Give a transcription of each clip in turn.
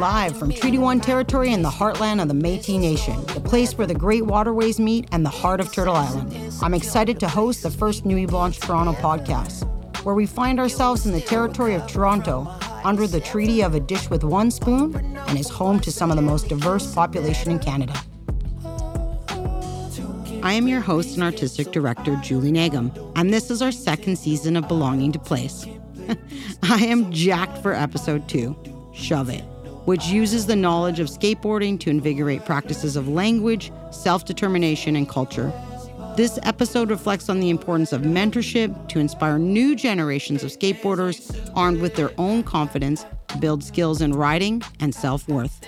live from Treaty 1 territory in the heartland of the Metis Nation, the place where the great waterways meet and the heart of Turtle Island. I'm excited to host the first Nuit Blanche Toronto podcast, where we find ourselves in the territory of Toronto under the Treaty of a Dish with One Spoon and is home to some of the most diverse population in Canada. I am your host and artistic director, Julie Nagam, and this is our second season of Belonging to Place. I am jacked for episode two, Shove It, which uses the knowledge of skateboarding to invigorate practices of language, self determination, and culture. This episode reflects on the importance of mentorship to inspire new generations of skateboarders armed with their own confidence to build skills in riding and self worth.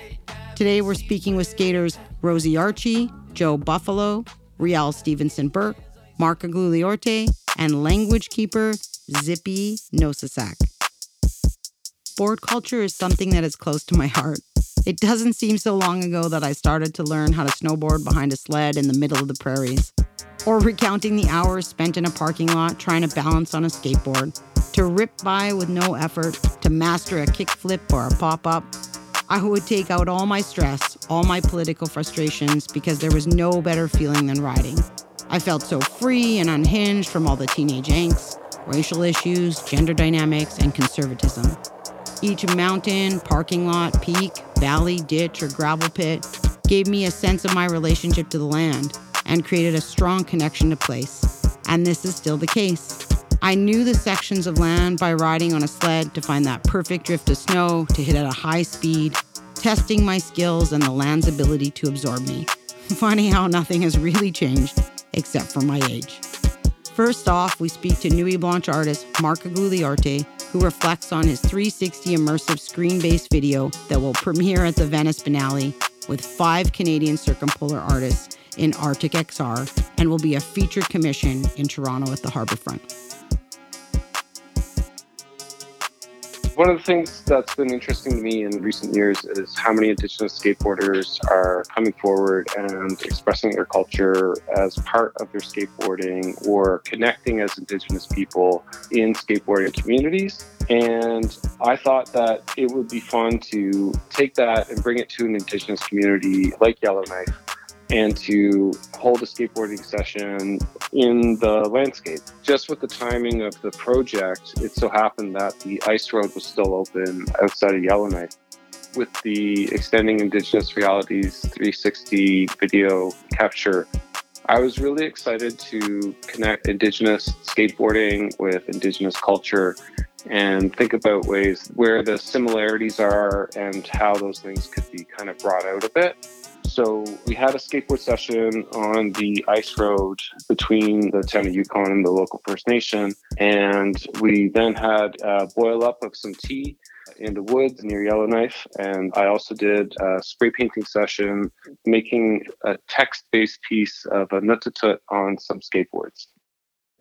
Today, we're speaking with skaters Rosie Archie, Joe Buffalo, Riel Stevenson Burke, Mark Igloliorte, and language keeper Zippy Nosasak. Board culture is something that is close to my heart. It doesn't seem so long ago that I started to learn how to snowboard behind a sled in the middle of the prairies, or recounting the hours spent in a parking lot trying to balance on a skateboard, to rip by with no effort, to master a kickflip or a pop up. I would take out all my stress, all my political frustrations, because there was no better feeling than riding. I felt so free and unhinged from all the teenage angst racial issues, gender dynamics, and conservatism. Each mountain, parking lot, peak, valley, ditch, or gravel pit gave me a sense of my relationship to the land and created a strong connection to place. And this is still the case. I knew the sections of land by riding on a sled to find that perfect drift of snow to hit at a high speed, testing my skills and the land's ability to absorb me. Funny how nothing has really changed except for my age. First off, we speak to Nuit Blanche artist Mark Igloliorte, who reflects on his 360 immersive screen based video that will premiere at the Venice Biennale with five Canadian circumpolar artists in Arctic XR and will be a featured commission in Toronto at the Harbourfront. One of the things that's been interesting to me in recent years is how many Indigenous skateboarders are coming forward and expressing their culture as part of their skateboarding or connecting as Indigenous people in skateboarding communities. And I thought that it would be fun to take that and bring it to an Indigenous community like Yellowknife and to hold a skateboarding session in the landscape. Just with the timing of the project, it so happened that the ice road was still open outside of Yellowknife. With the Extending Indigenous Realities 360 video capture, I was really excited to connect Indigenous skateboarding with Indigenous culture and think about ways where the similarities are and how those things could be kind of brought out a bit. So we had a skateboard session on the ice road between the town of Yukon and the local First Nation. And we then had a boil up of some tea in the woods near Yellowknife. And I also did a spray painting session making a text based piece of Inuktitut on some skateboards.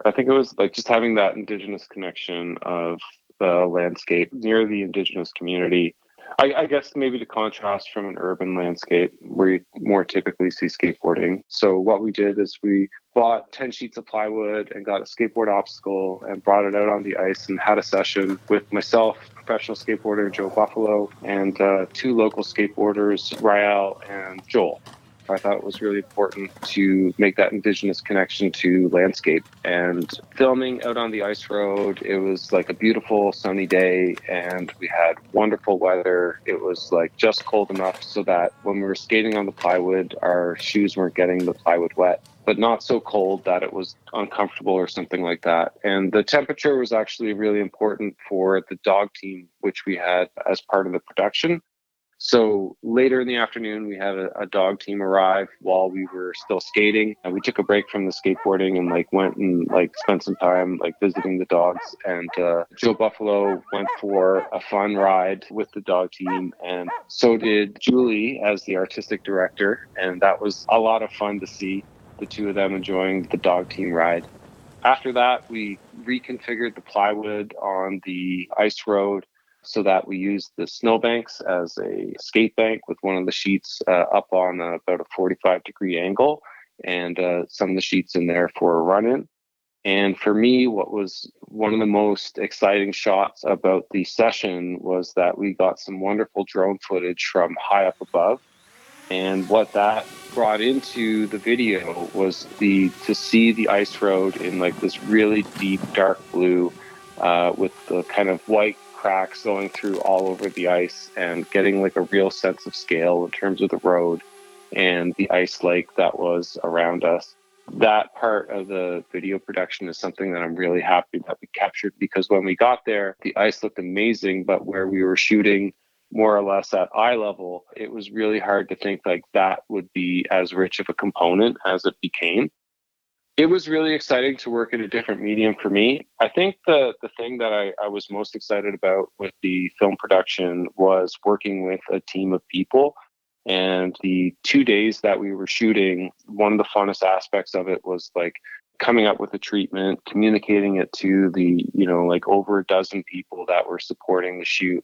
I think it was like just having that indigenous connection of the landscape near the indigenous community I, I, guess maybe the contrast from an urban landscape where you more typically see skateboarding. So what we did is we bought 10 sheets of plywood and got a skateboard obstacle and brought it out on the ice and had a session with myself, professional skateboarder Joe Buffalo, and uh, two local skateboarders, Riel and Joel. I thought it was really important to make that indigenous connection to landscape. And filming out on the ice road, it was like a beautiful sunny day and we had wonderful weather. It was like just cold enough so that when we were skating on the plywood, our shoes weren't getting the plywood wet but not so cold that it was uncomfortable or something like that. And the temperature was actually really important for the dog team, which we had as part of the production. So later in the afternoon, we had a, a, dog team arrive while we were still skating. And we took a break from the skateboarding and like went and like spent some time like visiting the dogs. And uh, Joe Buffalo went for a fun ride with the dog team, and so did Julie as the artistic director. And that was a lot of fun to see the two of them enjoying the dog team ride. After that, we reconfigured the plywood on the ice road so that we used the snowbanks as a skate bank with one of the sheets uh, up on about a 45 degree angle and uh, some of the sheets in there for a run in. And for me, what was one of the most exciting shots about the session was that we got some wonderful drone footage from high up above. And what that brought into the video was the to see the ice road in like this really deep dark blue uh, with the kind of white cracks going through all over the ice and getting like a real sense of scale in terms of the road and the ice lake that was around us. That part of the video production is something that I'm really happy that we captured because when we got there, the ice looked amazing, but where we were shooting more or less at eye level, it was really hard to think like that would be as rich of a component as it became. It was really exciting to work in a different medium for me. I think the the thing that I, I was most excited about with the film production was working with a team of people and the two days that we were shooting, one of the funnest aspects of it was like coming up with a treatment, communicating it to the, you know, like over a dozen people that were supporting the shoot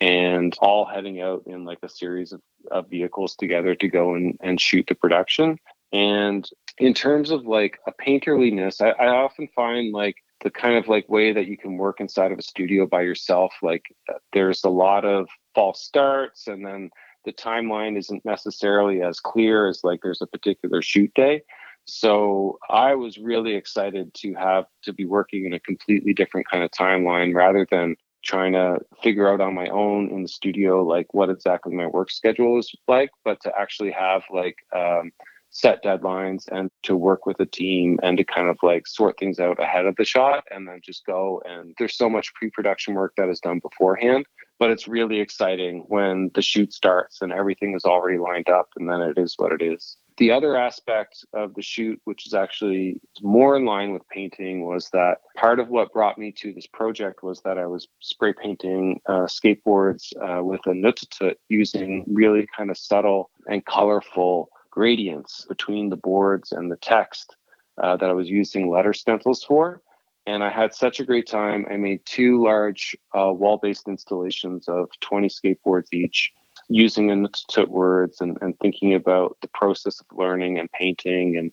and all heading out in like a series of, of vehicles together to go and, and shoot the production. And in terms of like a painterliness, I, I often find like the kind of like way that you can work inside of a studio by yourself, like uh, there's a lot of false starts and then the timeline isn't necessarily as clear as like there's a particular shoot day. So I was really excited to have to be working in a completely different kind of timeline rather than trying to figure out on my own in the studio like what exactly my work schedule is like, but to actually have like um, set deadlines and to work with a team and to kind of like sort things out ahead of the shot and then just go and there's so much pre-production work that is done beforehand but it's really exciting when the shoot starts and everything is already lined up and then it is what it is. The other aspect of the shoot, which is actually more in line with painting, was that part of what brought me to this project was that I was spray painting uh, skateboards uh, with Inuktitut using really kind of subtle and colorful gradients between the boards and the text uh, that I was using letter stencils for and I had such a great time. I made two large uh, wall-based installations of 20 skateboards each, using Inuktitut words and, and thinking about the process of learning and painting and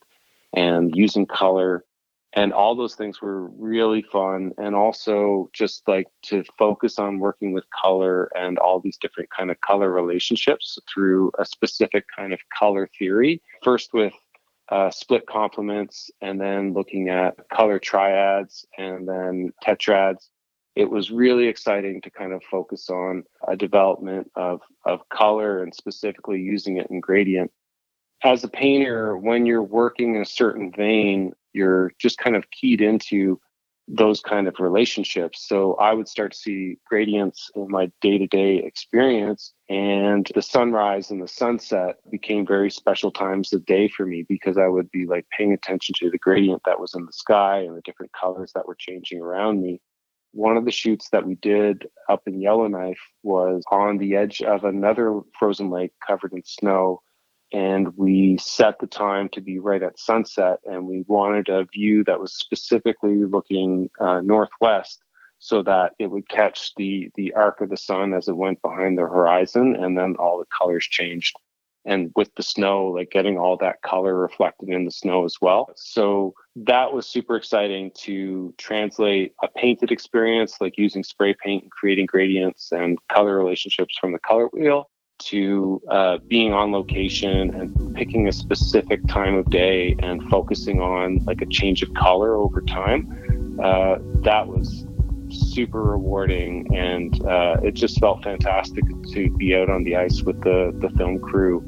and using color. And all those things were really fun. And also just like to focus on working with color and all these different kind of color relationships through a specific kind of color theory. First with uh, split complements, and then looking at color triads and then tetrads. It was really exciting to kind of focus on a development of, of color and specifically using it in gradient. As a painter, when you're working in a certain vein, you're just kind of keyed into those kind of relationships. So I would start to see gradients in my day to day experience. And the sunrise and the sunset became very special times of day for me because I would be like paying attention to the gradient that was in the sky and the different colors that were changing around me. One of the shoots that we did up in Yellowknife was on the edge of another frozen lake covered in snow and we set the time to be right at sunset and we wanted a view that was specifically looking uh, northwest so that it would catch the the arc of the sun as it went behind the horizon and then all the colors changed. And with the snow like getting all that color reflected in the snow as well. So that was super exciting to translate a painted experience like using spray paint and creating gradients and color relationships from the color wheel to uh, being on location and picking a specific time of day and focusing on like a change of color over time uh, that was super rewarding. And uh, it just felt fantastic to be out on the ice with the, the film crew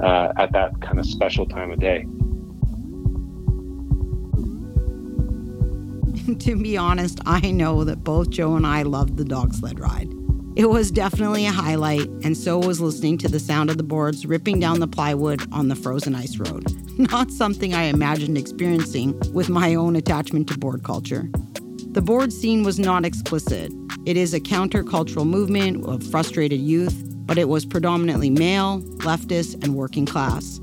uh, at that kind of special time of day. To be honest i know that both joe and i loved the dog sled ride it was definitely a highlight, and so was listening to the sound of the boards ripping down the plywood on the frozen ice road. Not something I imagined experiencing with my own attachment to board culture. The board scene was not explicit. It is a countercultural movement of frustrated youth, but it was predominantly male, leftist, and working class.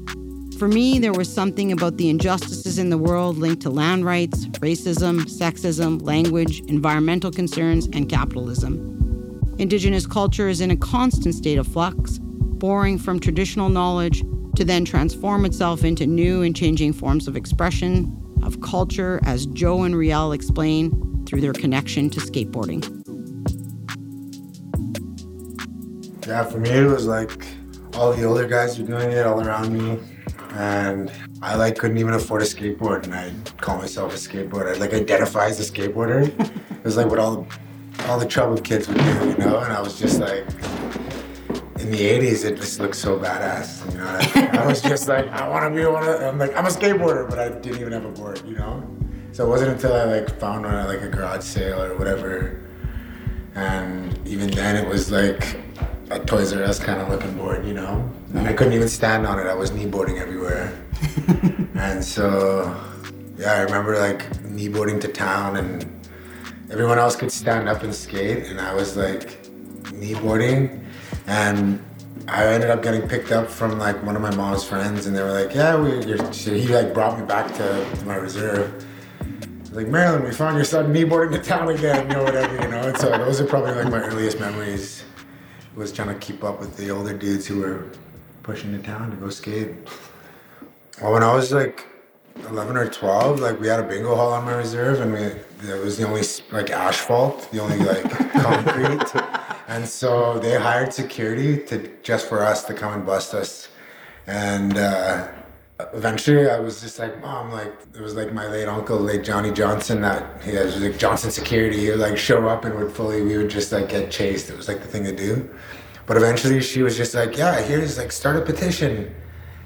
For me, there was something about the injustices in the world linked to land rights, racism, sexism, language, environmental concerns, and capitalism. Indigenous culture is in a constant state of flux, borrowing from traditional knowledge to then transform itself into new and changing forms of expression, of culture, as Joe and Riel explain through their connection to skateboarding. Yeah, for me, it was like all the older guys were doing it all around me. And I like couldn't even afford a skateboard, and I call myself a skateboarder. I like identify as a skateboarder. it was like what all the, all the troubled kids would do, you know. And I was just like, in the '80s, it just looked so badass, you know. I, I was just like, I want to be one of. I'm like, I'm a skateboarder, but I didn't even have a board, you know. So it wasn't until I like found one at like a garage sale or whatever, and even then it was like a Toys R Us kind of looking board, you know. And I couldn't even stand on it. I was kneeboarding everywhere. and so, yeah, I remember like kneeboarding to town, and everyone else could stand up and skate, and I was like kneeboarding, and I ended up getting picked up from like one of my mom's friends, and they were like, "Yeah, we." He like brought me back to, to my reserve. Like Marilyn, we found your son kneeboarding the town again, you know, whatever, you know. And so those are probably like my earliest memories was trying to keep up with the older dudes who were pushing the town to go skate. Well, when I was like 11 or 12, like we had a bingo hall on my reserve, and we it was the only like asphalt, the only like concrete, and so they hired security to just for us to come and bust us, and. Uh, eventually I was just like, mom, like it was like my late uncle, late Johnny Johnson, that he was like Johnson security. He would like show up and would fully, we would just like get chased. It was like the thing to do. But eventually she was just like, yeah, here's like start a petition.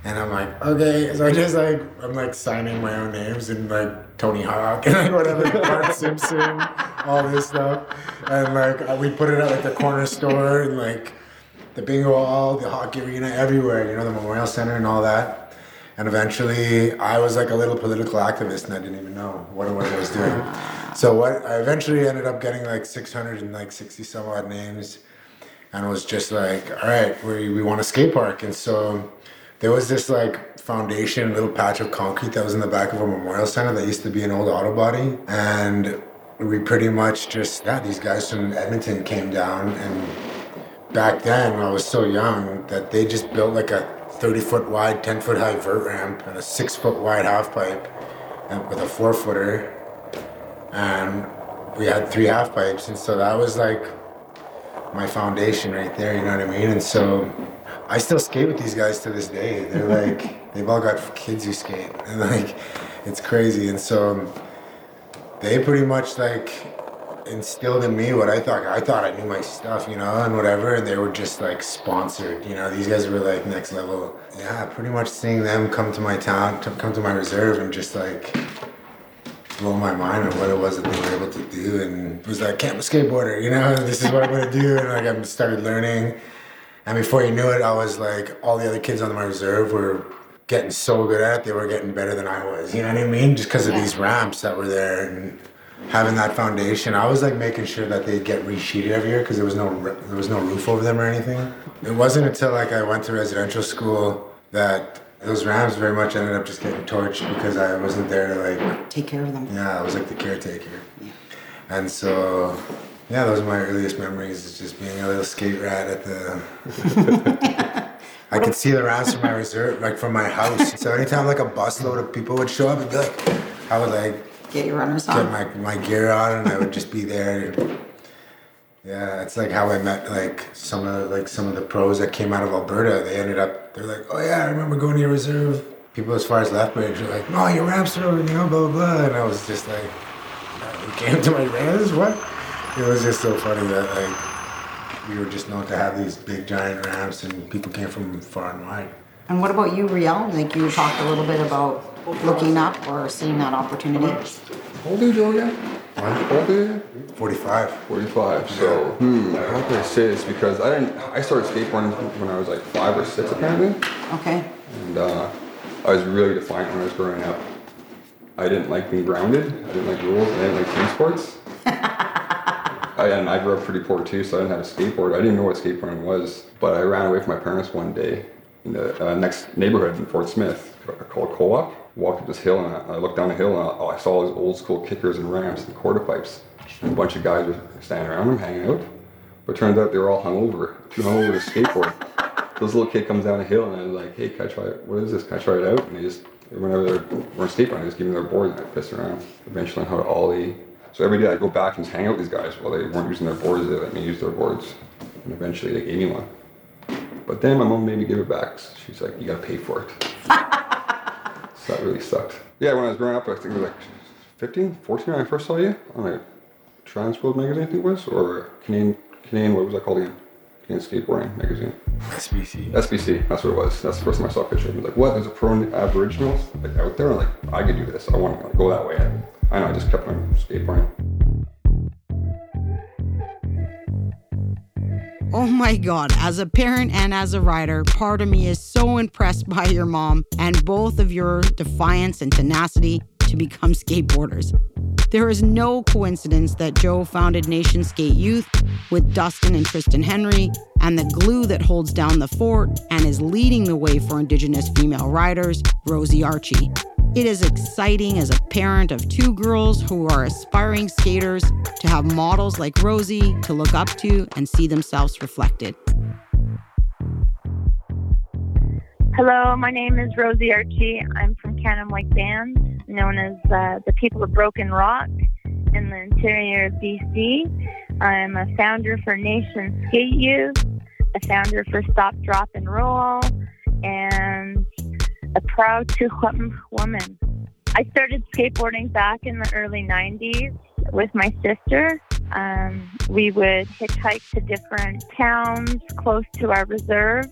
And I'm like, okay. So I just like, I'm like signing my own names and like Tony Hawk and like whatever, Bart Simpson, all this stuff. And like uh, we put it at like the corner store and like the bingo hall, the hockey arena, everywhere, you know, the Memorial Center and all that and eventually, I was like a little political activist, and I didn't even know what it was I was doing. So what I eventually ended up getting like 660 some odd names, and was just like, all right, we we want a skate park, and so there was this like foundation, little patch of concrete that was in the back of a memorial center that used to be an old auto body, and we pretty much just yeah, these guys from Edmonton came down and back then I was so young that they just built like a 30 foot wide, 10 foot high vert ramp and a six foot wide half pipe and with a four footer. And we had three half pipes. And so that was like my foundation right there, you know what I mean? And so I still skate with these guys to this day. They're like, they've all got kids who skate. And like, it's crazy. And so um, they pretty much like instilled in me what I thought. I thought I knew my stuff, you know, and whatever. And they were just like sponsored, you know. These guys were like next level. Yeah, pretty much seeing them come to my town, to come to my reserve, and just like blow my mind on what it was that they were able to do. And it was like, "Camp skateboarder," you know. This is what I'm gonna do, and like I started learning. And before you knew it, I was like, all the other kids on my reserve were getting so good at it. They were getting better than I was. You know what I mean? Just because of yeah. these ramps that were there and having that foundation, I was like making sure that they get resheeted every year because there was no there was no roof over them or anything. It wasn't until like I went to residential school that those rams very much ended up just getting torched because I wasn't there to like take care of them. Yeah, I was like the caretaker. Yeah. And so, yeah, those are my earliest memories. Is just being a little skate rat at the. I could see the rams from my reserve, like from my house. So anytime like a busload of people would show up, it'd be like, I would like get your runners on. Get my, my gear on, and I would just be there. Yeah, it's like how I met like some of like some of the pros that came out of Alberta. They ended up they're like, oh yeah, I remember going to your reserve. People as far as Lethbridge were like, no, your ramps are over, you know, blah blah blah. And I was just like, you came to my res? What? It was just so funny that like we were just known to have these big giant ramps, and people came from far and wide. And what about you, Riel? Like you talked a little bit about looking up or seeing that opportunity. How old are you, Joe, again? How old are you? 45. 45. So, hmm, how can I say this? Because I didn't, I started skateboarding when I was like five or six, apparently. Okay. And uh, I was really defiant when I was growing up. I didn't like being grounded. I didn't like rules. I didn't like team sports. I, and I grew up pretty poor too, so I didn't have a skateboard. I didn't know what skateboarding was. But I ran away from my parents one day in the uh, next neighborhood in Fort Smith called Co-op. Walked up this hill and I, I looked down the hill and I, I, saw all these old school kickers and ramps and quarter pipes. And a bunch of guys were standing around them, hanging out. But turns out they were all hungover, too hungover to skateboard. this little kid comes down the hill and I was like, hey, can I try it? What is this? Can I try it out? And he just whenever they're we're skateboarding, I just give them their boards and I pissed around. Eventually, I how to ollie. So every day I go back and just hang out with these guys while they weren't using their boards. They let me use their boards, and eventually they gave me one. But then my mom made me give it back. She's like, "You gotta pay for it." so that really sucked. Yeah, when I was growing up, I think it was like 15, 14 when I first saw you on a Transworld magazine, I think it was, or Canadian, Canadian, what was that called again? Canadian Skateboarding magazine. SBC. SBC, that's what it was. That's the first time I saw a picture. I was like, what? There's a pro Aboriginal like out there. I'm like, I could do this. I want to like, go that way. I know. I just kept on skateboarding. Oh my God, as a parent and as a writer, part of me is so impressed by your mom and both of your defiance and tenacity to become skateboarders. There is no coincidence that Joe founded Nation Skate Youth with Dustin and Tristan Henry and the glue that holds down the fort and is leading the way for Indigenous female riders, Rosie Archie. It is exciting as a parent of two girls who are aspiring skaters to have models like Rosie to look up to and see themselves reflected. Hello, my name is Rosie Archie. I'm from Canim Lake Band, known as uh, the People of Broken Rock in the interior of BC. I'm a founder for Nation Skate Youth, a founder for Stop, Drop, and Roll, and a proud Tukwum woman. I started skateboarding back in the early 90s with my sister. Um, we would hitchhike to different towns close to our reserve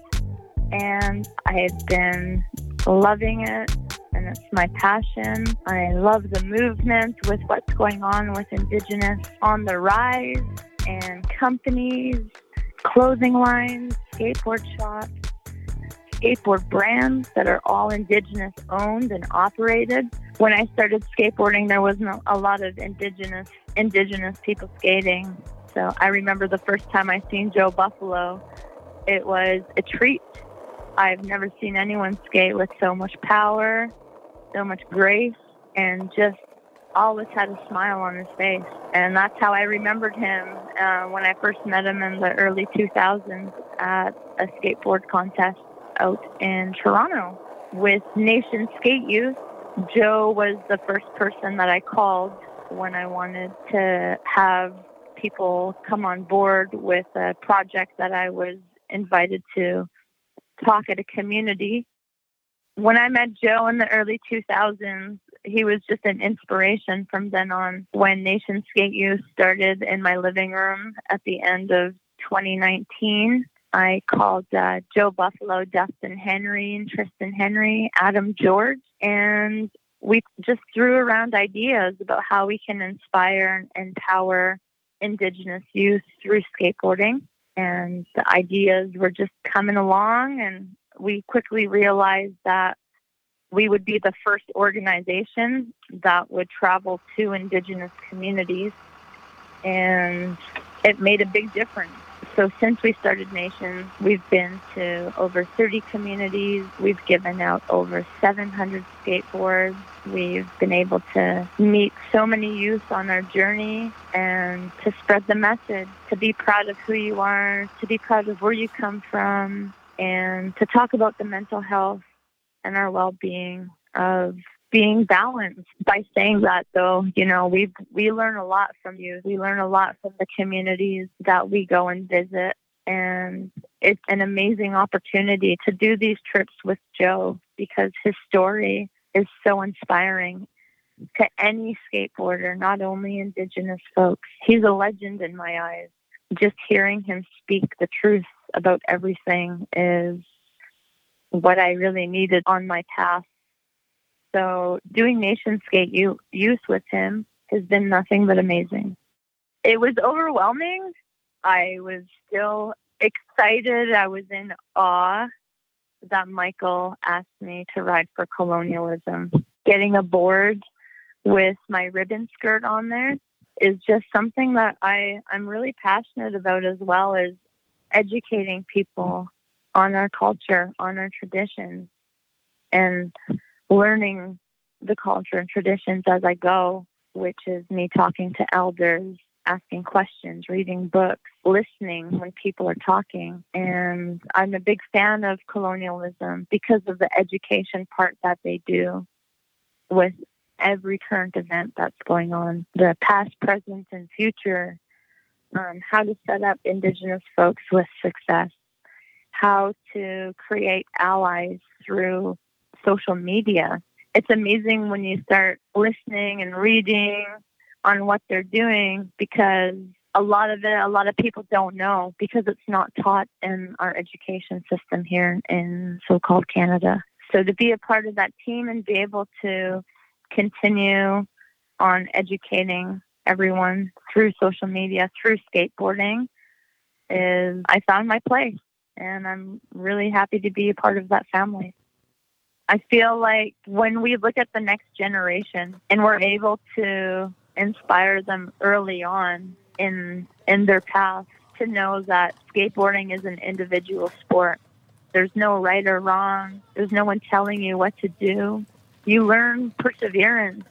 and I've been loving it and it's my passion. I love the movement with what's going on with Indigenous on the rise and companies, clothing lines, skateboard shops, skateboard brands that are all Indigenous owned and operated. When I started skateboarding, there wasn't a lot of Indigenous Indigenous people skating. So I remember the first time I seen Joe Buffalo, it was a treat I've never seen anyone skate with so much power, so much grace, and just always had a smile on his face. And that's how I remembered him uh, when I first met him in the early 2000s at a skateboard contest out in Toronto with Nation Skate Youth. Joe was the first person that I called when I wanted to have people come on board with a project that I was invited to talk at a community. When I met Joe in the early 2000s, he was just an inspiration from then on. When Nation Skate Youth started in my living room at the end of 2019, I called uh, Joe Buffalo, Dustin Henry, and Tristan Henry, Adam George, and we just threw around ideas about how we can inspire and empower Indigenous youth through skateboarding. And the ideas were just coming along and we quickly realized that we would be the first organization that would travel to indigenous communities. And it made a big difference so since we started Nation, we've been to over 30 communities. We've given out over 700 skateboards. We've been able to meet so many youth on our journey and to spread the message, to be proud of who you are, to be proud of where you come from, and to talk about the mental health and our well-being of being balanced by saying that though you know we we learn a lot from you. We learn a lot from the communities that we go and visit. And it's an amazing opportunity to do these trips with Joe because his story is so inspiring to any skateboarder not only indigenous folks. He's a legend in my eyes. Just hearing him speak the truth about everything is what I really needed on my path so doing Nation Skate Youth with him has been nothing but amazing. It was overwhelming. I was still excited. I was in awe that Michael asked me to ride for colonialism. Getting aboard with my ribbon skirt on there is just something that I, I'm really passionate about as well as educating people on our culture, on our traditions. And learning the culture and traditions as I go, which is me talking to elders asking questions, reading books, listening when people are talking. And I'm a big fan of colonialism because of the education part that they do with every current event that's going on, the past, present, and future, um, how to set up Indigenous folks with success, how to create allies through social media. It's amazing when you start listening and reading on what they're doing because a lot of it, a lot of people don't know because it's not taught in our education system here in so called Canada. So to be a part of that team and be able to continue on educating everyone through social media, through skateboarding, is I found my place and I'm really happy to be a part of that family. I feel like when we look at the next generation and we're able to inspire them early on in in their path to know that skateboarding is an individual sport. There's no right or wrong. There's no one telling you what to do. You learn perseverance.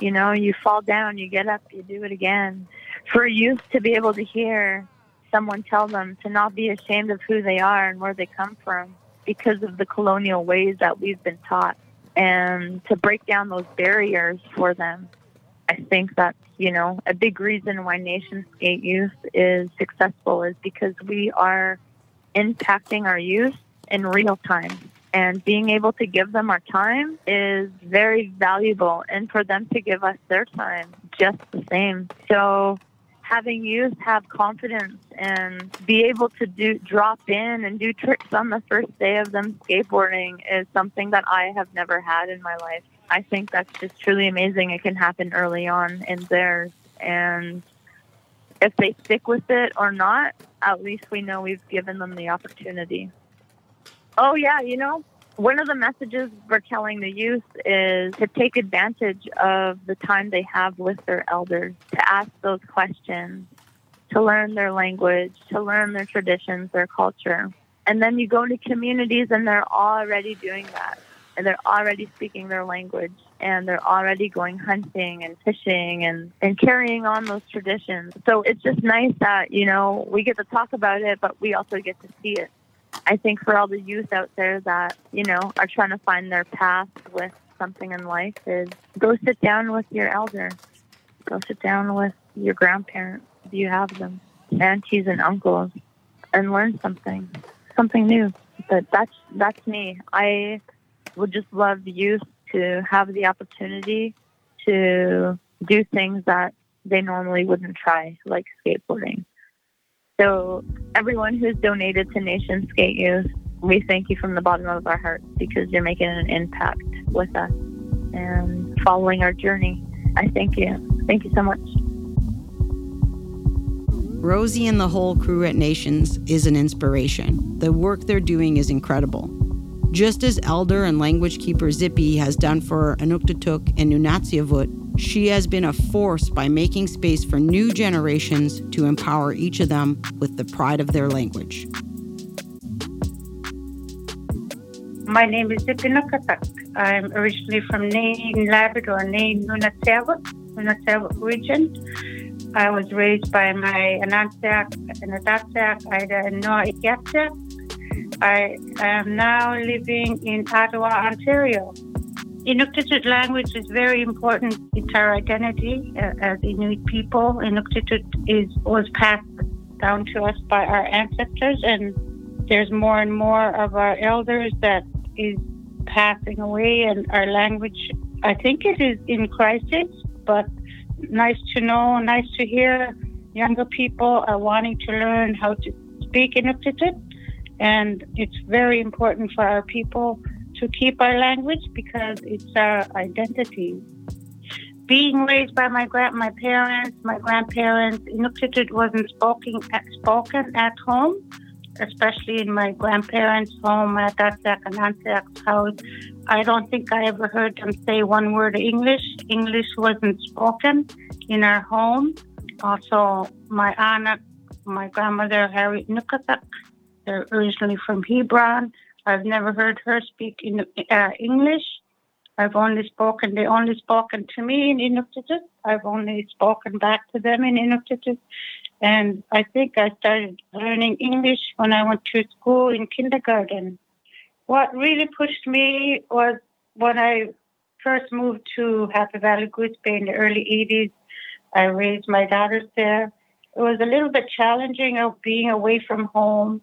You know, you fall down, you get up, you do it again. For youth to be able to hear someone tell them to not be ashamed of who they are and where they come from because of the colonial ways that we've been taught and to break down those barriers for them I think that's, you know, a big reason why Nation Skate Youth is successful is because we are impacting our youth in real time. And being able to give them our time is very valuable, and for them to give us their time, just the same. So, having youth have confidence and be able to do drop in and do tricks on the first day of them skateboarding is something that I have never had in my life. I think that's just truly amazing. It can happen early on in theirs. And if they stick with it or not, at least we know we've given them the opportunity. Oh, yeah, you know, one of the messages we're telling the youth is to take advantage of the time they have with their elders, to ask those questions, to learn their language, to learn their traditions, their culture. And then you go to communities and they're already doing that and they're already speaking their language and they're already going hunting and fishing and, and carrying on those traditions. So it's just nice that, you know, we get to talk about it, but we also get to see it. I think for all the youth out there that, you know, are trying to find their path with something in life is go sit down with your elder. Go sit down with your grandparents if you have them, aunties and uncles, and learn something, something new. But that's that's me. I would just love youth to have the opportunity to do things that they normally wouldn't try, like skateboarding. So, everyone who's donated to Nation Skate Youth, we thank you from the bottom of our hearts because you're making an impact with us and following our journey. I thank you. Thank you so much. Rosie and the whole crew at Nations is an inspiration. The work they're doing is incredible. Just as elder and language keeper Zippy has done for Inuktitut and Nunatsiavut, she has been a force by making space for new generations to empower each of them with the pride of their language. My name is Nunatsiavut. I'm originally from Nain, Labrador, Nain, Nunatsiavut, Nunatsiavut region. I was raised by my Anansiak, Nadatsiak, Ida, and Noa I am now living in Ottawa, Ontario. Inuktitut language is very important. It's our identity uh, as Inuit people. Inuktitut is was passed down to us by our ancestors, and there's more and more of our elders that is passing away, and our language. I think it is in crisis, but nice to know, nice to hear. Younger people are wanting to learn how to speak Inuktitut and it's very important for our people to keep our language because it's our identity. Being raised by my grand, my parents, my grandparents, Inuktitut wasn't spoken at, spoken at home, especially in my grandparents' home at Tatsak and Ansiak's house. I don't think I ever heard them say one word of English. English wasn't spoken in our home. Also, my aunt, my grandmother, Harriet Nukatak, they're originally from Hebron. I've never heard her speak in uh, English. I've only spoken, they only spoken to me in Inuktitut. I've only spoken back to them in Inuktitut. And I think I started learning English when I went to school in kindergarten. What really pushed me was when I first moved to Happy Valley Goose Bay in the early 80s. I raised my daughters there. It was a little bit challenging of being away from home,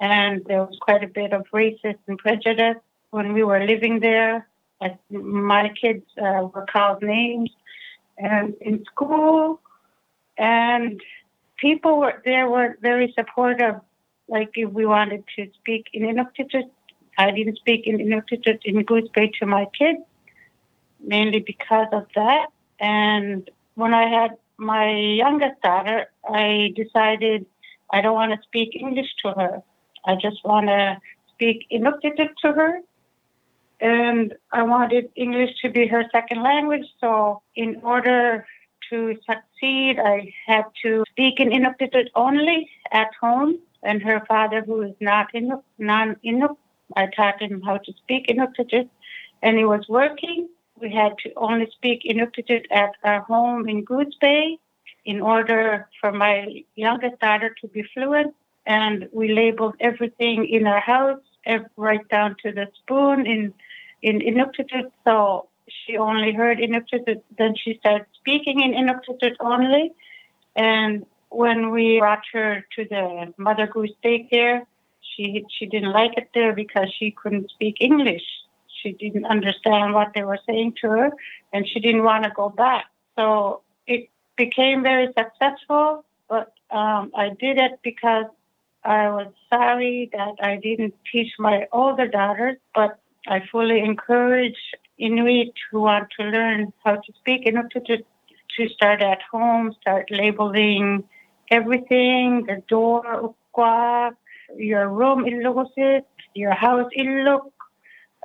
and there was quite a bit of racism and prejudice when we were living there. my kids uh, were called names, and in school, and people were there were very supportive. Like if we wanted to speak in Inuktitut, I didn't speak in Inuktitut in Goose Bay to my kids, mainly because of that. And when I had my youngest daughter, I decided I don't want to speak English to her. I just want to speak Inuktitut to her. And I wanted English to be her second language. So, in order to succeed, I had to speak in Inuktitut only at home. And her father, who is not Inuk, non-Inuk, I taught him how to speak Inuktitut, and he was working. We had to only speak Inuktitut at our home in Goose Bay in order for my youngest daughter to be fluent. And we labeled everything in our house, right down to the spoon in in Inuktitut. So she only heard Inuktitut. Then she started speaking in Inuktitut only. And when we brought her to the Mother Goose daycare, she she didn't like it there because she couldn't speak English. She didn't understand what they were saying to her, and she didn't want to go back. So it became very successful, but um, I did it because I was sorry that I didn't teach my older daughters, but I fully encourage Inuit who want to learn how to speak Inuit to, to start at home, start labeling everything, the door, your room your house illuk,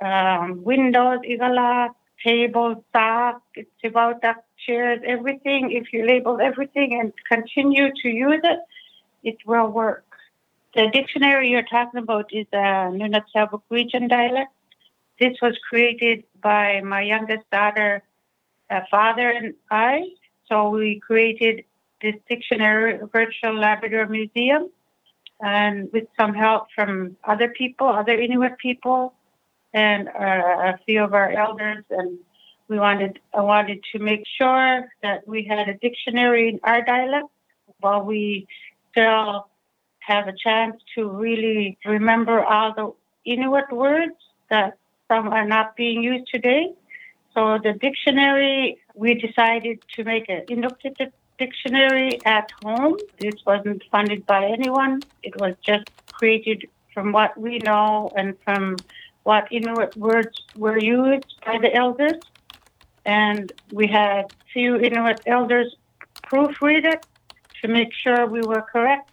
um, windows igala, table, stock, it's about that chairs, everything. If you label everything and continue to use it, it will work. The dictionary you're talking about is a Nunatsiavut region dialect. This was created by my youngest daughter, uh, father, and I. So we created this dictionary virtual Labrador museum and with some help from other people, other Inuit people, and uh, a few of our elders. And we wanted, I wanted to make sure that we had a dictionary in our dialect while we still have a chance to really remember all the Inuit words that some are not being used today. So the dictionary, we decided to make an Inuktitut dictionary at home. This wasn't funded by anyone. It was just created from what we know and from what Inuit words were used by the elders. And we had few Inuit elders proofread it to make sure we were correct.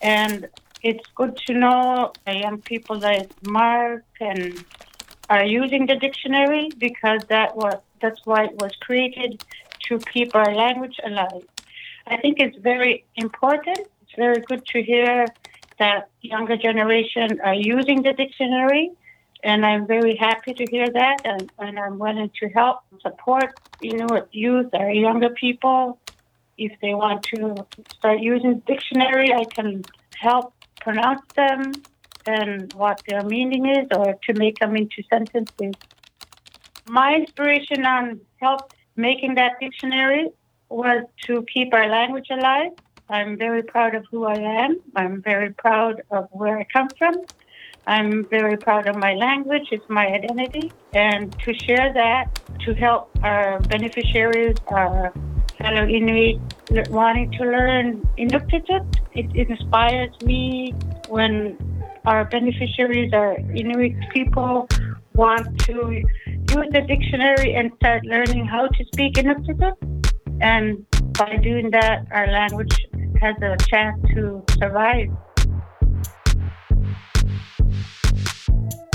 And it's good to know young people like Mark and are using the dictionary because that was that's why it was created to keep our language alive. I think it's very important. It's very good to hear that younger generation are using the dictionary, and I'm very happy to hear that. And, and I'm willing to help support, you know, youth or younger people. If they want to start using dictionary, I can help pronounce them and what their meaning is, or to make them into sentences. My inspiration on help making that dictionary was to keep our language alive. I'm very proud of who I am. I'm very proud of where I come from. I'm very proud of my language. It's my identity. And to share that, to help our beneficiaries, our fellow Inuit wanting to learn Inuktitut, it inspires me when our beneficiaries, our Inuit people, want to use the dictionary and start learning how to speak Inuktitut. And by doing that, our language has a chance to survive.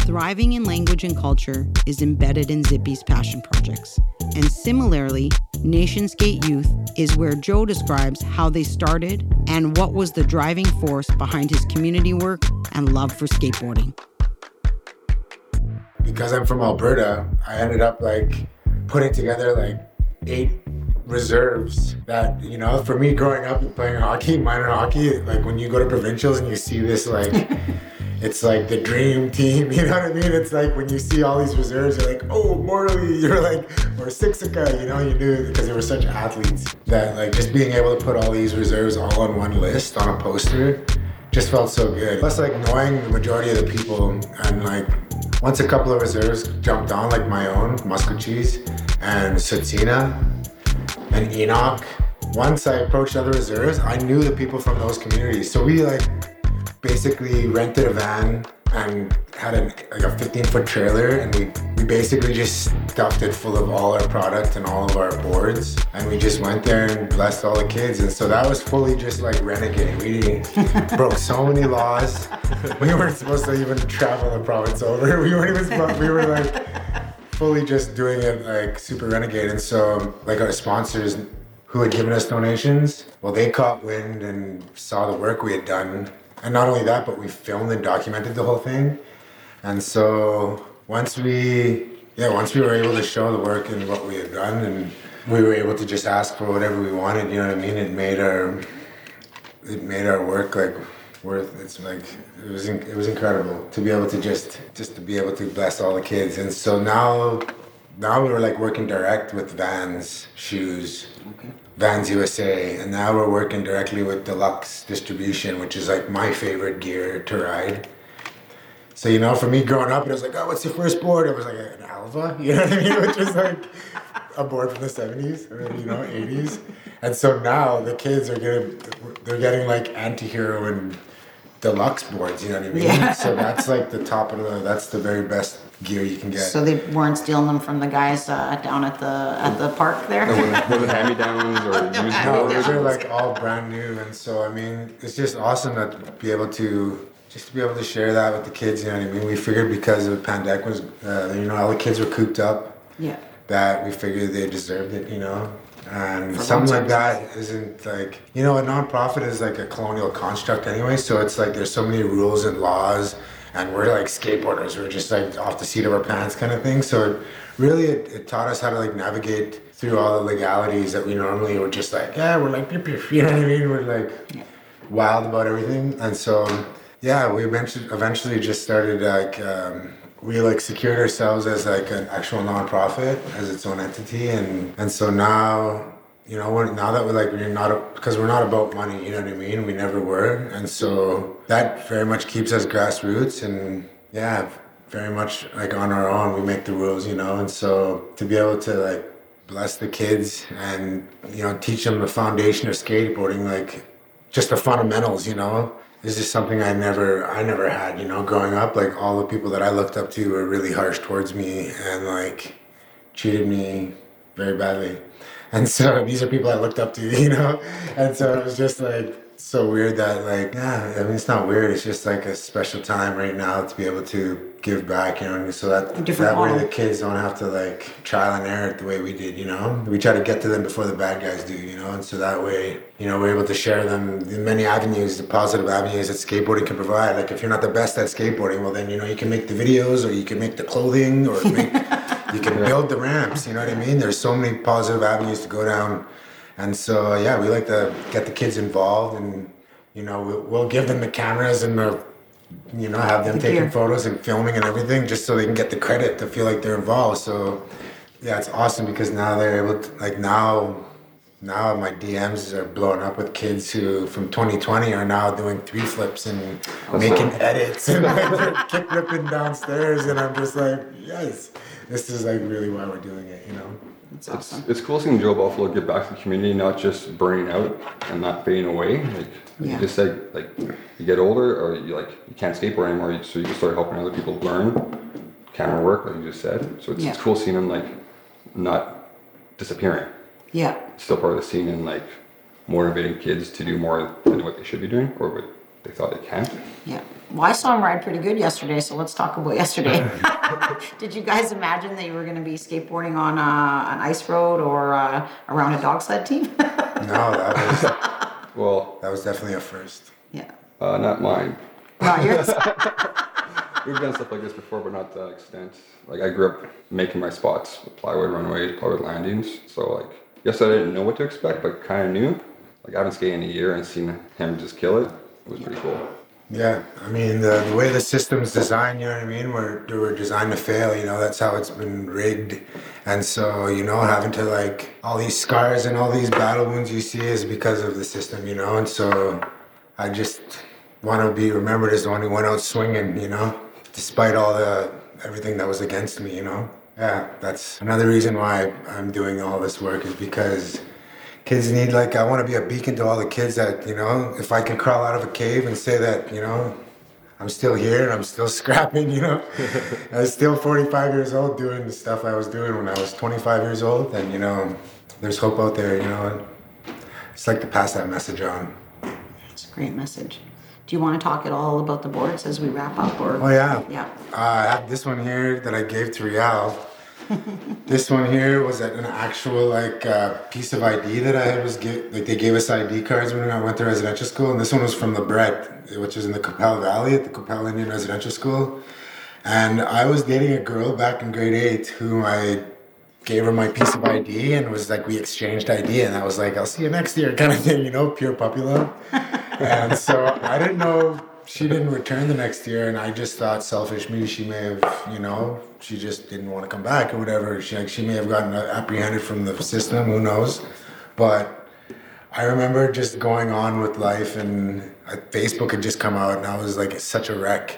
Thriving in language and culture is embedded in Zippy's passion projects. And similarly, Nation Skate Youth is where Joe describes how they started and what was the driving force behind his community work and love for skateboarding. because I'm from Alberta, I ended up like putting together like eight reserves that you know for me growing up and playing hockey minor hockey like when you go to provincials and you see this like it's like the dream team you know what i mean? It's like when you see all these reserves you're like oh morley you're like or Siksika, you know you knew because they were such athletes that like just being able to put all these reserves all on one list on a poster just felt so good. Plus like knowing the majority of the people and like once a couple of reserves jumped on like my own Maskwacis and Tsuut'ina and Enoch. Once I approached other reserves, I knew the people from those communities. So we like basically rented a van and had a, like a 15 foot trailer and we, we basically just stuffed it full of all our product and all of our boards and we just went there and blessed all the kids and so that was fully just like renegade we broke so many laws we weren't supposed to even travel the province over we weren't even we were like fully just doing it like super renegade. And so, like our sponsors who had given us donations, well, they caught wind and saw the work we had done. And not only that, but we filmed and documented the whole thing. And so once we, yeah, once we were able to show the work and what we had done, and we were able to just ask for whatever we wanted, you know what I mean? It made our, it made our work like worth. It's like it was it was incredible to be able to just just to be able to bless all the kids. And so now now we were like working direct with Vans shoes okay. Vans USA and now we're working directly with Deluxe distribution which is like my favorite gear to ride. So you know for me growing up it was like oh what's your first board? It was like an Alva you know what I mean? Which was like a board from the 70s or you know 80s and so now the kids are getting they're getting like anti-hero and deluxe boards. You know what I mean? Yeah. So that's like the top of the. That's the very best gear you can get. So they weren't stealing them from the guys uh, down at the at the park there. Was it hand me downs or No, those are like all brand new, and so I mean, it's just awesome to be able to just to be able to share that with the kids. You know what I mean? We figured because of the pandemic was, uh, you know, all the kids were cooped up. Yeah. That we figured they deserved it. You know, and something like that isn't like you know a nonprofit is like a colonial construct anyway so it's like there's so many rules and laws and we're like skateboarders. We're just like off the seat of our pants kind of thing. So it, really it, it taught us how to like navigate through all the legalities that we normally were just like yeah we're like you know what i mean? We're like wild about everything. And so yeah we eventually eventually just started like um, we like secured ourselves as like an actual nonprofit as its own entity and and so now you know now that we're like we're not because we're not about money you know what i mean? We never were and so that very much keeps us grassroots and yeah very much like on our own we make the rules you know? And so to be able to like bless the kids and you know teach them the foundation of skateboarding like just the fundamentals you know this is something I never I never had, you know, growing up. Like all the people that I looked up to were really harsh towards me and like treated me very badly. And so these are people I looked up to, you know? And so it was just like so weird that like yeah, I mean it's not weird, it's just like a special time right now to be able to give back, you know, so that that way the kids don't have to like trial and error the way we did, you know. We try to get to them before the bad guys do, you know, and so that way, you know, we're able to share them the many avenues, the positive avenues that skateboarding can provide. Like if you're not the best at skateboarding, well then you know you can make the videos or you can make the clothing or make, you can build the ramps, you know what I mean? There's so many positive avenues to go down. And so yeah, we like to get the kids involved and you know, we'll, we'll give them the cameras and the you know, have them taking photos and filming and everything just so they can get the credit to feel like they're involved. So yeah, it's awesome because now they're able to like now now my DMs are blowing up with kids who from 2020 are now doing three flips and making edits and like kickflipping downstairs and I'm just like, yes, this is like really why we're doing it, you know. It's, awesome. it's, it's cool seeing Joe Buffalo give back to the community, not just burning out and not fading away. Like yeah. you just said, like you get older or you like you can't skateboard anymore, so you just start helping other people learn camera work, like you just said. So it's, yeah. it's cool seeing him like not disappearing. Yeah. Still part of the scene and like motivating kids to do more than what they should be doing or what they thought they can. Yeah. Well, I saw him ride pretty good yesterday, so let's talk about yesterday. Did you guys imagine that you were going to be skateboarding on uh, an ice road or uh, around a dog sled team? no, that was well. That was definitely a first. Yeah. Uh, not mine. Not yours. we've done stuff like this before, but not to that extent. Like I grew up making my spots, plywood runways, plywood landings. So like, yes, I didn't know what to expect, but kind of knew. Like I haven't skated in a year and seen him just kill it. It was pretty cool. Yeah, I mean the, the way the system's designed, you know what I mean. We're we're designed to fail. You know that's how it's been rigged, and so you know having to like all these scars and all these battle wounds you see is because of the system, you know. And so I just want to be remembered as the one who went out swinging, you know, despite all the everything that was against me, you know. Yeah, that's another reason why I'm doing all this work is because kids need like I want to be a beacon to all the kids that you know if I can crawl out of a cave and say that you know I'm still here and I'm still scrapping you know I'm still 45 years old doing the stuff I was doing when I was 25 years old and you know there's hope out there you know it's like to pass that message on It's a great message. Do you want to talk at all about the boards as we wrap up? Or oh yeah yeah. uh, I have this one here that I gave to Riel this one here was an actual like uh, piece of ID that I had was give, like they gave us ID cards when I went to residential school, and this one was from Lebret, which is in the Qu'Appelle Valley at the Qu'Appelle Indian Residential School, and I was dating a girl back in grade eight whom I gave her my piece of ID and it was like we exchanged ID, and I was like I'll see you next year kind of thing, you know, pure puppy love, and so I didn't know she didn't return the next year, and I just thought selfish me. She may have, you know, she just didn't want to come back or whatever. She like, she may have gotten apprehended from the system. Who knows? But I remember just going on with life, and Facebook had just come out, and I was like such a wreck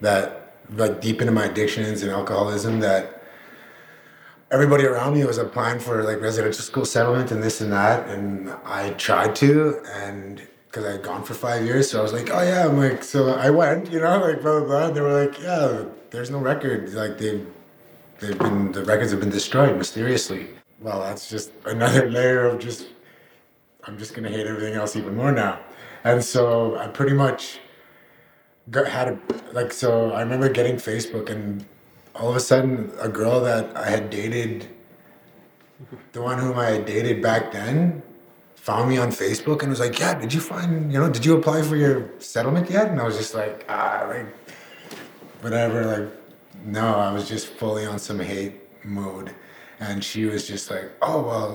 that like deep into my addictions and alcoholism that everybody around me was applying for like residential school settlement and this and that, and I tried to and because I had gone for five years. So I was like, oh yeah, I'm like, so I went, you know, like blah blah blah. And they were like, yeah, there's no record. Like they've they've been the records have been destroyed mysteriously. Well, that's just another layer of just I'm just gonna hate everything else even more now. And so I pretty much got, had a like so I remember getting Facebook and all of a sudden a girl that I had dated the one whom I had dated back then found me on Facebook and was like, "Yeah, did you find you know did you apply for your settlement yet?" And I was just like, ah, like whatever, like no, I was just fully on some hate mood, and she was just like, "Oh well,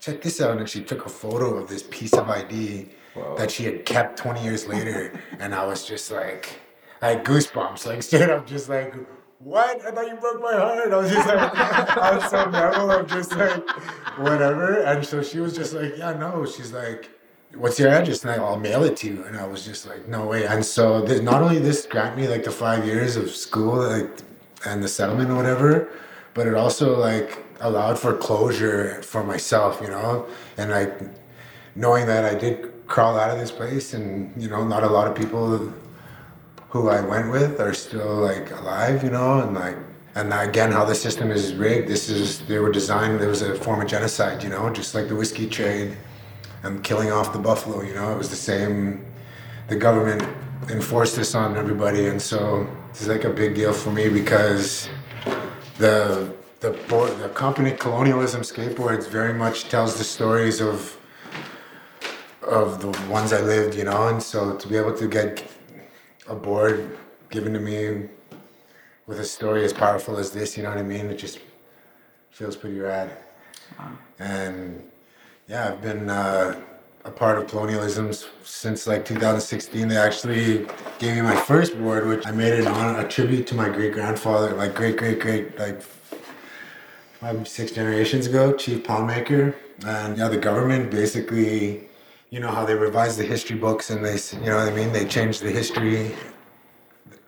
check this out," and she took a photo of this piece of ID Wow. that she had kept 20 years later, and I was just like, I had goosebumps, like straight up, just like. What? I thought you broke my heart. I was just like, I was so level of just like, whatever. And so she was just like, yeah, no. She's like, what's your address? And I, I'll mail it to you. And I was just like, no way. And so this, not only this grant me like the five years of school, like, and the settlement or whatever, but it also like allowed for closure for myself, you know, and like knowing that I did crawl out of this place, and you know, not a lot of people who I went with are still like alive, you know, and like and again how the system is rigged. This is they were designed. There was a form of genocide, you know, just like the whiskey trade and killing off the buffalo. You know, it was the same. The government enforced this on everybody, and so it's like a big deal for me because the the board, the company colonialism skateboards very much tells the stories of of the ones I lived, you know, and so to be able to get a board given to me with a story as powerful as this, you know what I mean? It just feels pretty rad. And yeah, I've been uh, a part of colonialism since like 2016. They actually gave me my first board, which I made it on a tribute to my great grandfather, like great great great like five six generations ago, Chief Poundmaker. And yeah, the government basically, you know how they revise the history books and they, you know what I mean? They change the history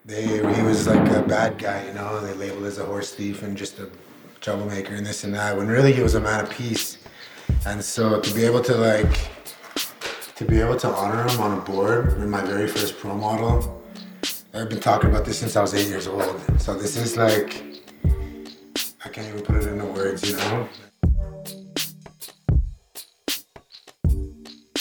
they he was like a bad guy, you know. They labeled as a horse thief and just a troublemaker and this and that. When really he was a man of peace. And so to be able to like to be able to honor him on a board in my very first pro model, I've been talking about this since I was eight years old. So this is like I can't even put it into words, you know.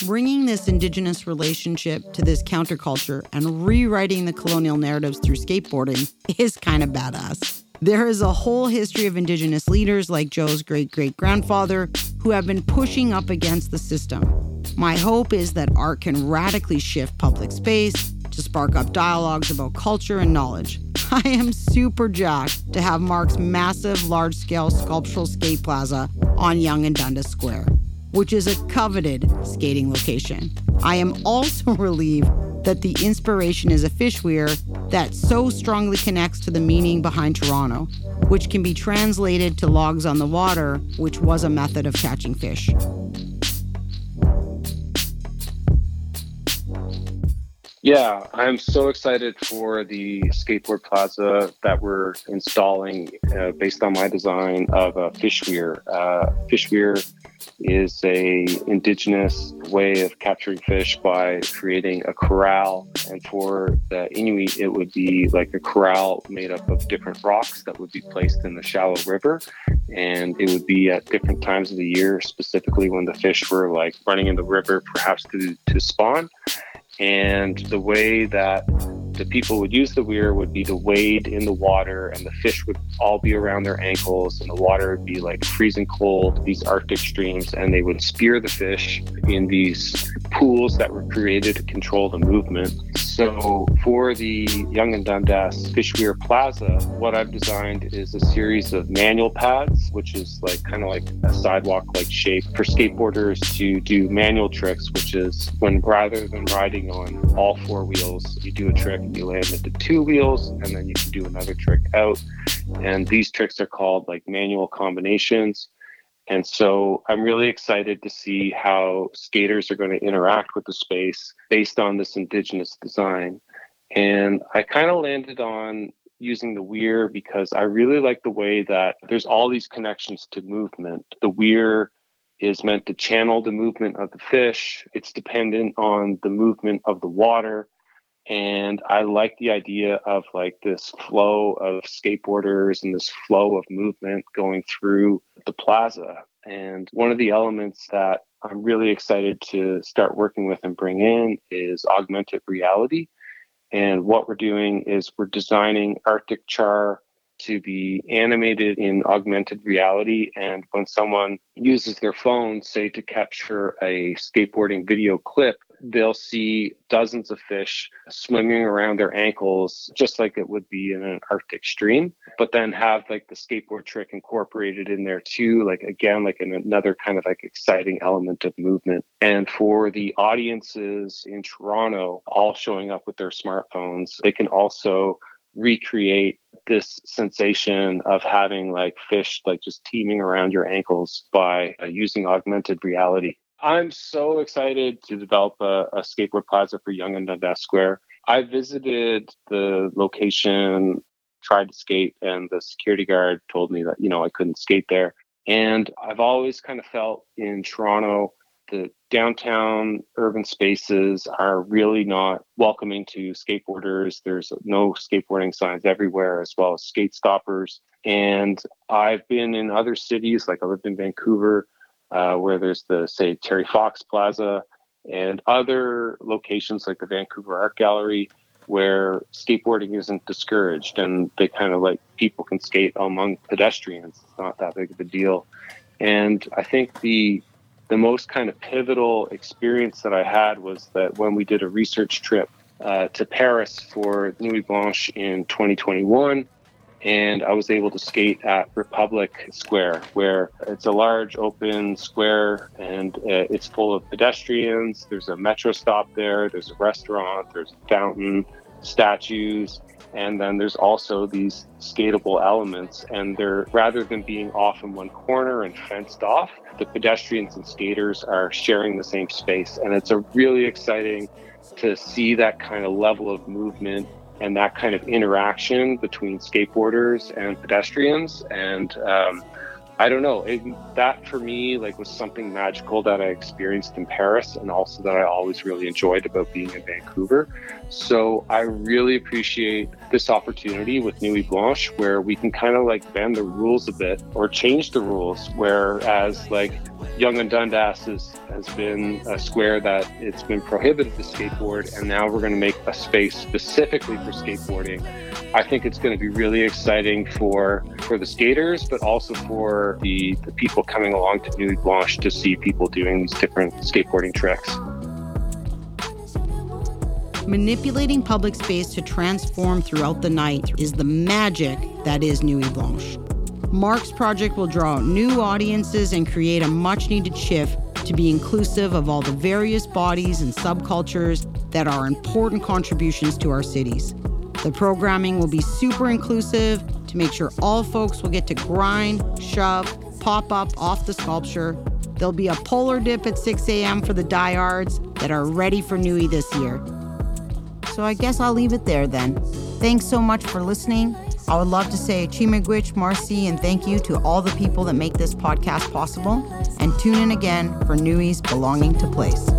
Bringing this indigenous relationship to this counterculture and rewriting the colonial narratives through skateboarding is kind of badass. There is a whole history of indigenous leaders like Joe's great great grandfather who have been pushing up against the system. My hope is that art can radically shift public space to spark up dialogues about culture and knowledge. I am super jacked to have Mark's massive, large scale sculptural skate plaza on Yonge and Dundas Square, which is a coveted skating location. I am also relieved that the inspiration is a fish weir that so strongly connects to the meaning behind Toronto, which can be translated to logs on the water, which was a method of catching fish. Yeah, I'm so excited for the skateboard plaza that we're installing uh, based on my design of a fish weir. Uh, fish weir is a indigenous way of capturing fish by creating a corral. And for the Inuit, it would be like a corral made up of different rocks that would be placed in the shallow river. And it would be at different times of the year, specifically when the fish were like running in the river, perhaps to, to spawn. And the way that the people would use the weir would be to wade in the water and the fish would all be around their ankles and the water would be like freezing cold these arctic streams and they would spear the fish in these pools that were created to control the movement. So for the Yonge and Dundas Fish Weir Plaza, what I've designed is a series of manual pads, which is like kind of like a sidewalk like shape for skateboarders to do manual tricks, which is when rather than riding on all four wheels, you do a trick you land into two wheels and then you can do another trick out. And these tricks are called like manual combinations. And so I'm really excited to see how skaters are going to interact with the space based on this indigenous design. And I kind of landed on using the weir because I really like the way that there's all these connections to movement. The weir is meant to channel the movement of the fish, it's dependent on the movement of the water. And I like the idea of like this flow of skateboarders and this flow of movement going through the plaza. And one of the elements that I'm really excited to start working with and bring in is augmented reality. And what we're doing is we're designing Arctic char to be animated in augmented reality. And when someone uses their phone, say to capture a skateboarding video clip, they'll see dozens of fish swimming around their ankles, just like it would be in an Arctic stream, but then have like the skateboard trick incorporated in there too, like again, like in another kind of like exciting element of movement. And for the audiences in Toronto, all showing up with their smartphones, they can also recreate this sensation of having like fish like just teeming around your ankles by uh, using augmented reality. I'm so excited to develop a, a skateboard plaza for Yonge and Dundas Square. I visited the location, tried to skate, and the security guard told me that, you know, I couldn't skate there. And I've always kind of felt in Toronto the downtown urban spaces are really not welcoming to skateboarders. There's no skateboarding signs everywhere, as well as skate stoppers. And I've been in other cities, like I lived in Vancouver, uh, where there's the, say, Terry Fox Plaza, and other locations like the Vancouver Art Gallery, where skateboarding isn't discouraged and they kind of like people can skate among pedestrians. It's not that big of a deal. And I think the the most kind of pivotal experience that I had was that when we did a research trip uh, to Paris for Nuit Blanche in 2021, and I was able to skate at Republic Square, where it's a large open square and uh, it's full of pedestrians. There's a metro stop there, there's a restaurant, there's a fountain, statues, and then there's also these skatable elements. And they're rather than being off in one corner and fenced off, the pedestrians and skaters are sharing the same space. And it's a really exciting to see that kind of level of movement and that kind of interaction between skateboarders and pedestrians. And um, I don't know. It, that for me, like, was something magical that I experienced in Paris, and also that I always really enjoyed about being in Vancouver. So I really appreciate this opportunity with Nuit Blanche, where we can kind of like bend the rules a bit or change the rules. Whereas like Yonge and Dundas is, has been a square that it's been prohibited to skateboard, and now we're going to make a space specifically for skateboarding. I think it's going to be really exciting for for the skaters, but also for the, the people coming along to Nuit Blanche to see people doing these different skateboarding tricks. Manipulating public space to transform throughout the night is the magic that is Nuit Blanche. Mark's project will draw new audiences and create a much needed shift to be inclusive of all the various bodies and subcultures that are important contributions to our cities. The programming will be super inclusive to make sure all folks will get to grind, shove, pop up off the sculpture. There'll be a polar dip at 6 a.m. for the diehards that are ready for Nuit this year. So I guess I'll leave it there then. Thanks so much for listening. I would love to say Chi-miigwech, Marcy, and thank you to all the people that make this podcast possible. And tune in again for Nuit's Belonging to Place.